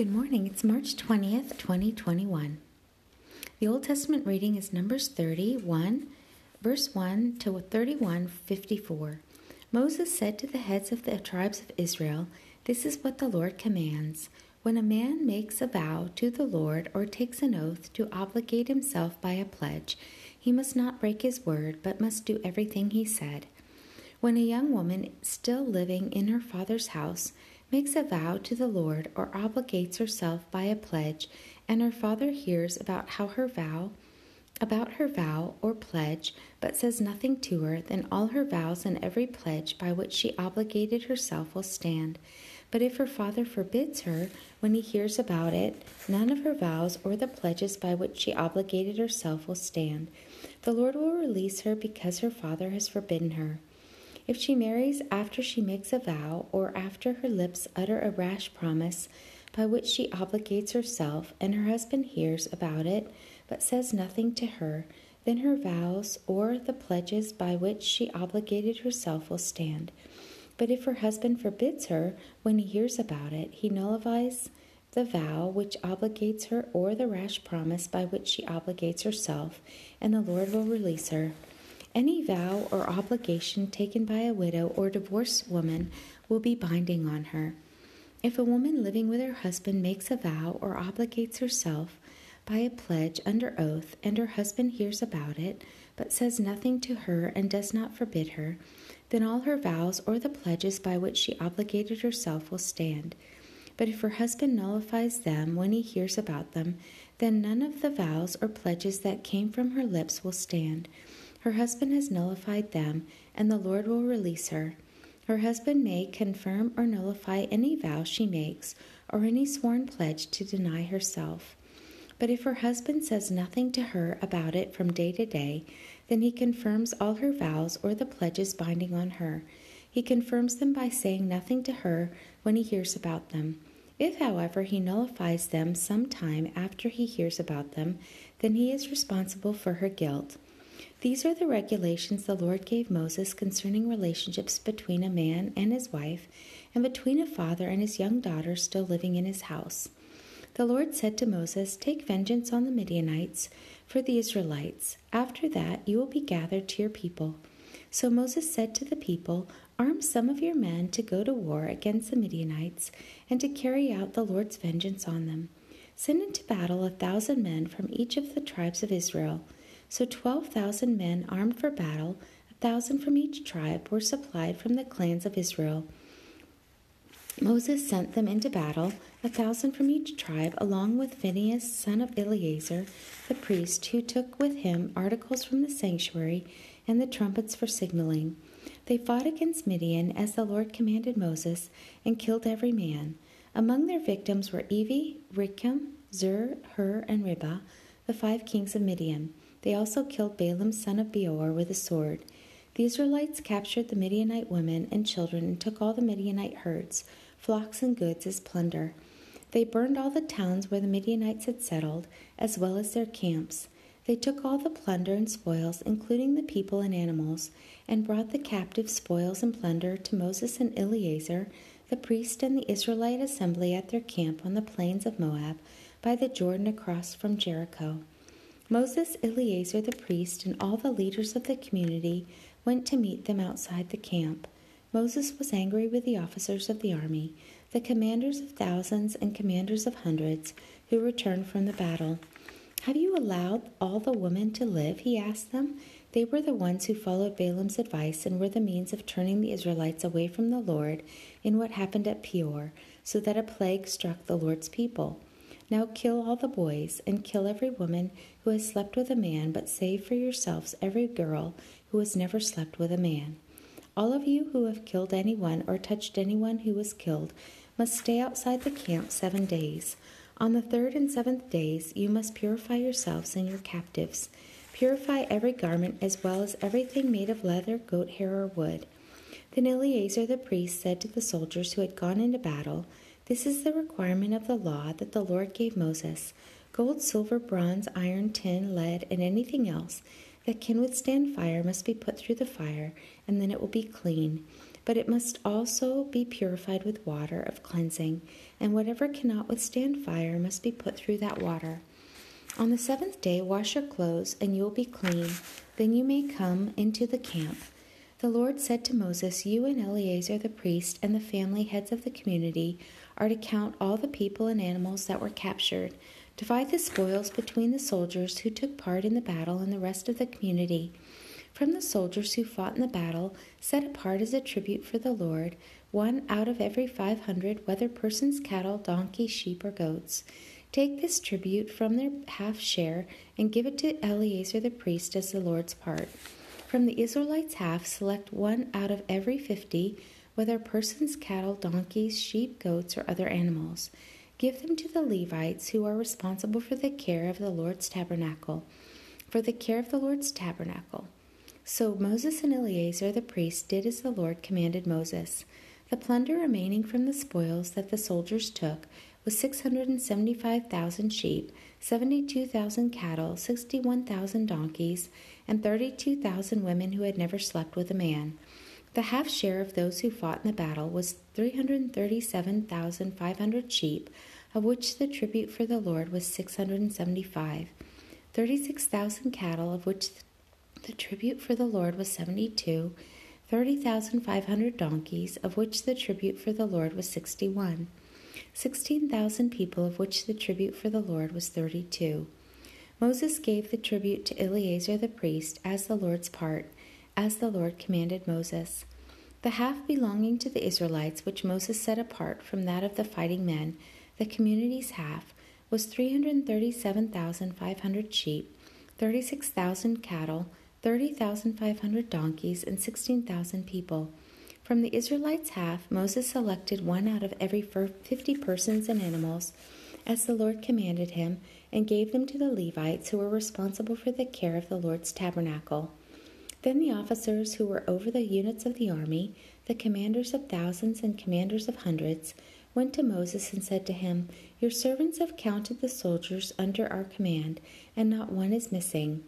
Good morning. It's March 20th, 2021. The Old Testament reading is Numbers 31, verse 1 to 31, 54. Moses said to the heads of the tribes of Israel, This is what the Lord commands. When a man makes a vow to the Lord or takes an oath to obligate himself by a pledge, he must not break his word, but must do everything he said. When a young woman still living in her father's house makes a vow to the Lord or obligates herself by a pledge, and her father hears about how her vow about her vow or pledge, but says nothing to her, then all her vows and every pledge by which she obligated herself will stand. But if her father forbids her, when he hears about it, none of her vows or the pledges by which she obligated herself will stand. The Lord will release her because her father has forbidden her. If she marries after she makes a vow, or after her lips utter a rash promise by which she obligates herself, and her husband hears about it, but says nothing to her, then her vows or the pledges by which she obligated herself will stand. But if her husband forbids her when he hears about it, he nullifies the vow which obligates her or the rash promise by which she obligates herself, and the Lord will release her. Any vow or obligation taken by a widow or divorced woman will be binding on her. If a woman living with her husband makes a vow or obligates herself by a pledge under oath, and her husband hears about it, but says nothing to her and does not forbid her, then all her vows or the pledges by which she obligated herself will stand. But if her husband nullifies them when he hears about them, then none of the vows or pledges that came from her lips will stand her husband has nullified them, and the Lord will release her. Her husband may confirm or nullify any vow she makes, or any sworn pledge to deny herself. But if her husband says nothing to her about it from day to day, then he confirms all her vows or the pledges binding on her. He confirms them by saying nothing to her when he hears about them. If, however, he nullifies them some time after he hears about them, then he is responsible for her guilt. These are the regulations the Lord gave Moses concerning relationships between a man and his wife, and between a father and his young daughter still living in his house. The Lord said to Moses, Take vengeance on the Midianites for the Israelites. After that, you will be gathered to your people. So Moses said to the people, Arm some of your men to go to war against the Midianites and to carry out the Lord's vengeance on them. Send into battle a thousand men from each of the tribes of Israel. So 12,000 men armed for battle, a thousand from each tribe, were supplied from the clans of Israel. Moses sent them into battle, a thousand from each tribe, along with Phinehas, son of Eleazar, the priest, who took with him articles from the sanctuary and the trumpets for signaling. They fought against Midian as the Lord commanded Moses, and killed every man. Among their victims were Evi, Rekem, Zur, Hur, and Reba, the five kings of Midian. They also killed Balaam son of Beor with a sword. The Israelites captured the Midianite women and children and took all the Midianite herds, flocks, and goods as plunder. They burned all the towns where the Midianites had settled, as well as their camps. They took all the plunder and spoils, including the people and animals, and brought the captive spoils and plunder to Moses and Eleazar, the priest, and the Israelite assembly at their camp on the plains of Moab, by the Jordan across from Jericho. Moses, Eleazar the priest, and all the leaders of the community went to meet them outside the camp. Moses was angry with the officers of the army, the commanders of thousands and commanders of hundreds, who returned from the battle. Have you allowed all the women to live? He asked them. They were the ones who followed Balaam's advice and were the means of turning the Israelites away from the Lord in what happened at Peor, so that a plague struck the Lord's people. Now kill all the boys, and kill every woman who has slept with a man, but save for yourselves every girl who has never slept with a man. All of you who have killed anyone or touched anyone who was killed must stay outside the camp seven days. On the third and seventh days you must purify yourselves and your captives. Purify every garment as well as everything made of leather, goat hair, or wood. Then Eleazar the priest said to the soldiers who had gone into battle, this is the requirement of the law that the Lord gave Moses gold, silver, bronze, iron, tin, lead, and anything else that can withstand fire must be put through the fire, and then it will be clean. but it must also be purified with water of cleansing, and whatever cannot withstand fire must be put through that water. On the seventh day, wash your clothes, and you will be clean. Then you may come into the camp. The Lord said to Moses, You and Eleazar the priest and the family heads of the community are to count all the people and animals that were captured. Divide the spoils between the soldiers who took part in the battle and the rest of the community. From the soldiers who fought in the battle, set apart as a tribute for the Lord, one out of every five hundred, whether persons, cattle, donkeys, sheep, or goats. Take this tribute from their half share and give it to Eleazar the priest as the Lord's part. From the Israelites' half, select one out of every fifty, whether persons, cattle, donkeys, sheep, goats, or other animals. Give them to the Levites, who are responsible for the care of the Lord's tabernacle. For the care of the Lord's tabernacle. So Moses and Eleazar the priest did as the Lord commanded Moses. The plunder remaining from the spoils that the soldiers took was 675,000 sheep, 72,000 cattle, 61,000 donkeys, and 32,000 women who had never slept with a man. The half share of those who fought in the battle was 337,500 sheep, of which the tribute for the Lord was 675, 36,000 cattle, of which the tribute for the Lord was 72, 30,500 donkeys, of which the tribute for the Lord was 61. 16,000 people, of which the tribute for the Lord was 32. Moses gave the tribute to Eleazar the priest as the Lord's part, as the Lord commanded Moses. The half belonging to the Israelites, which Moses set apart from that of the fighting men, the community's half, was 337,500 sheep, 36,000 cattle, 30,500 donkeys, and 16,000 people. From the Israelites' half, Moses selected one out of every fifty persons and animals, as the Lord commanded him, and gave them to the Levites, who were responsible for the care of the Lord's tabernacle. Then the officers who were over the units of the army, the commanders of thousands and commanders of hundreds, went to Moses and said to him, Your servants have counted the soldiers under our command, and not one is missing.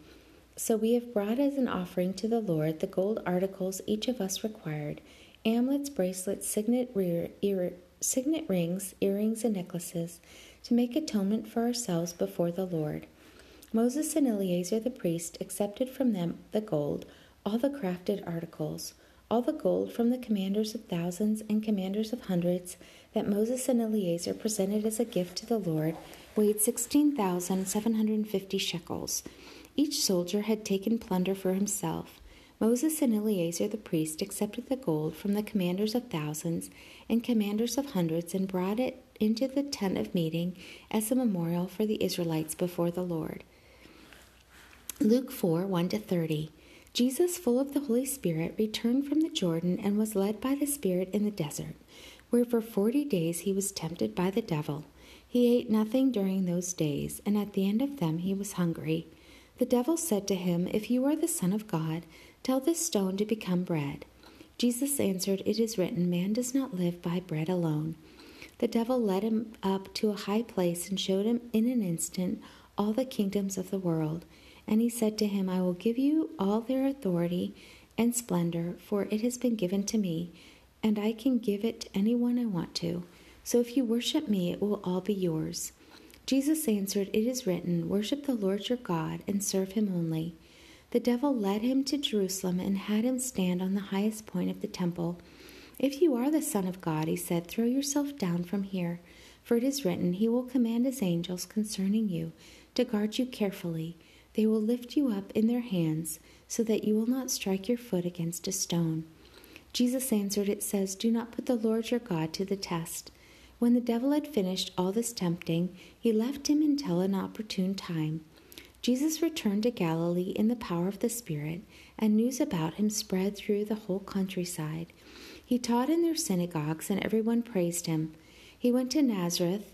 So we have brought as an offering to the Lord the gold articles each of us required amulets, bracelets, signet, rear, ear, signet rings, earrings, and necklaces, to make atonement for ourselves before the Lord. Moses and Eleazar the priest accepted from them the gold, all the crafted articles, all the gold from the commanders of thousands and commanders of hundreds that Moses and Eleazar presented as a gift to the Lord weighed 16,750 shekels. Each soldier had taken plunder for himself. Moses and Eleazar the priest accepted the gold from the commanders of thousands and commanders of hundreds and brought it into the tent of meeting as a memorial for the Israelites before the Lord. Luke 4 1 30. Jesus, full of the Holy Spirit, returned from the Jordan and was led by the Spirit in the desert, where for forty days he was tempted by the devil. He ate nothing during those days, and at the end of them he was hungry. The devil said to him, If you are the Son of God, Tell this stone to become bread. Jesus answered, It is written, Man does not live by bread alone. The devil led him up to a high place and showed him in an instant all the kingdoms of the world. And he said to him, I will give you all their authority and splendor, for it has been given to me, and I can give it to anyone I want to. So if you worship me, it will all be yours. Jesus answered, It is written, Worship the Lord your God and serve him only. The devil led him to Jerusalem and had him stand on the highest point of the temple. If you are the Son of God, he said, throw yourself down from here, for it is written, He will command His angels concerning you to guard you carefully. They will lift you up in their hands, so that you will not strike your foot against a stone. Jesus answered, It says, Do not put the Lord your God to the test. When the devil had finished all this tempting, he left him until an opportune time. Jesus returned to Galilee in the power of the Spirit, and news about him spread through the whole countryside. He taught in their synagogues, and everyone praised him. He went to Nazareth,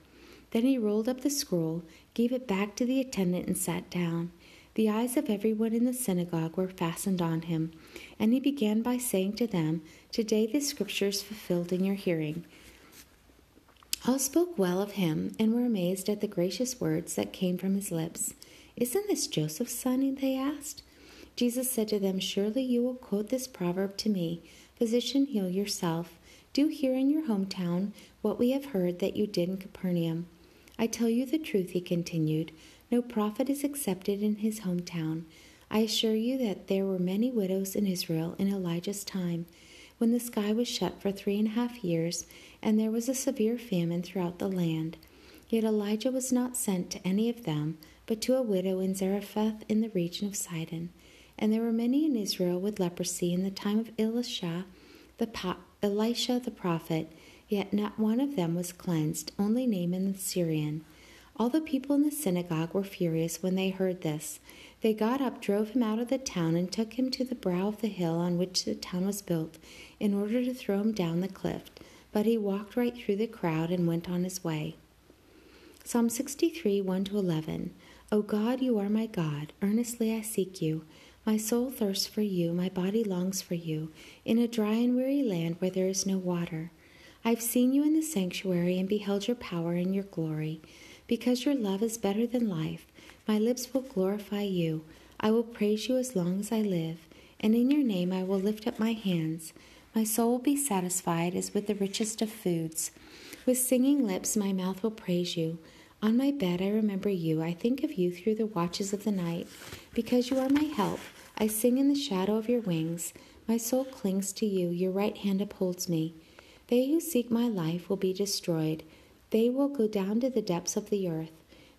Then he rolled up the scroll, gave it back to the attendant, and sat down. The eyes of everyone in the synagogue were fastened on him, and he began by saying to them, Today the scripture is fulfilled in your hearing. All spoke well of him and were amazed at the gracious words that came from his lips. Isn't this Joseph's son? They asked. Jesus said to them, Surely you will quote this proverb to me Physician, heal yourself. Do here in your hometown what we have heard that you did in Capernaum. I tell you the truth, he continued. No prophet is accepted in his hometown. I assure you that there were many widows in Israel in Elijah's time, when the sky was shut for three and a half years, and there was a severe famine throughout the land. Yet Elijah was not sent to any of them, but to a widow in Zarephath in the region of Sidon. And there were many in Israel with leprosy in the time of Elisha, the Elisha the prophet, yet not one of them was cleansed, only Naaman the Syrian. All the people in the synagogue were furious when they heard this. They got up, drove him out of the town, and took him to the brow of the hill on which the town was built, in order to throw him down the cliff. But he walked right through the crowd and went on his way. Psalm 63 1 to 11. O God, you are my God. Earnestly I seek you. My soul thirsts for you, my body longs for you, in a dry and weary land where there is no water. I have seen you in the sanctuary and beheld your power and your glory. Because your love is better than life, my lips will glorify you. I will praise you as long as I live, and in your name I will lift up my hands. My soul will be satisfied as with the richest of foods. With singing lips, my mouth will praise you. On my bed, I remember you. I think of you through the watches of the night. Because you are my help, I sing in the shadow of your wings. My soul clings to you. Your right hand upholds me. They who seek my life will be destroyed. They will go down to the depths of the earth.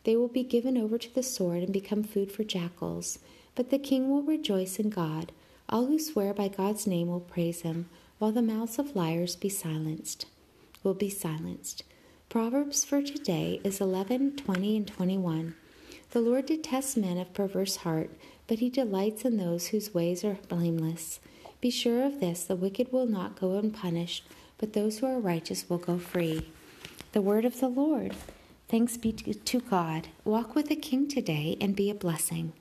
They will be given over to the sword and become food for jackals. But the king will rejoice in God. All who swear by God's name will praise him, while the mouths of liars be silenced. Will be silenced. Proverbs for today is 11, 20, and 21. The Lord detests men of perverse heart, but he delights in those whose ways are blameless. Be sure of this the wicked will not go unpunished, but those who are righteous will go free. The word of the Lord. Thanks be to God. Walk with the King today and be a blessing.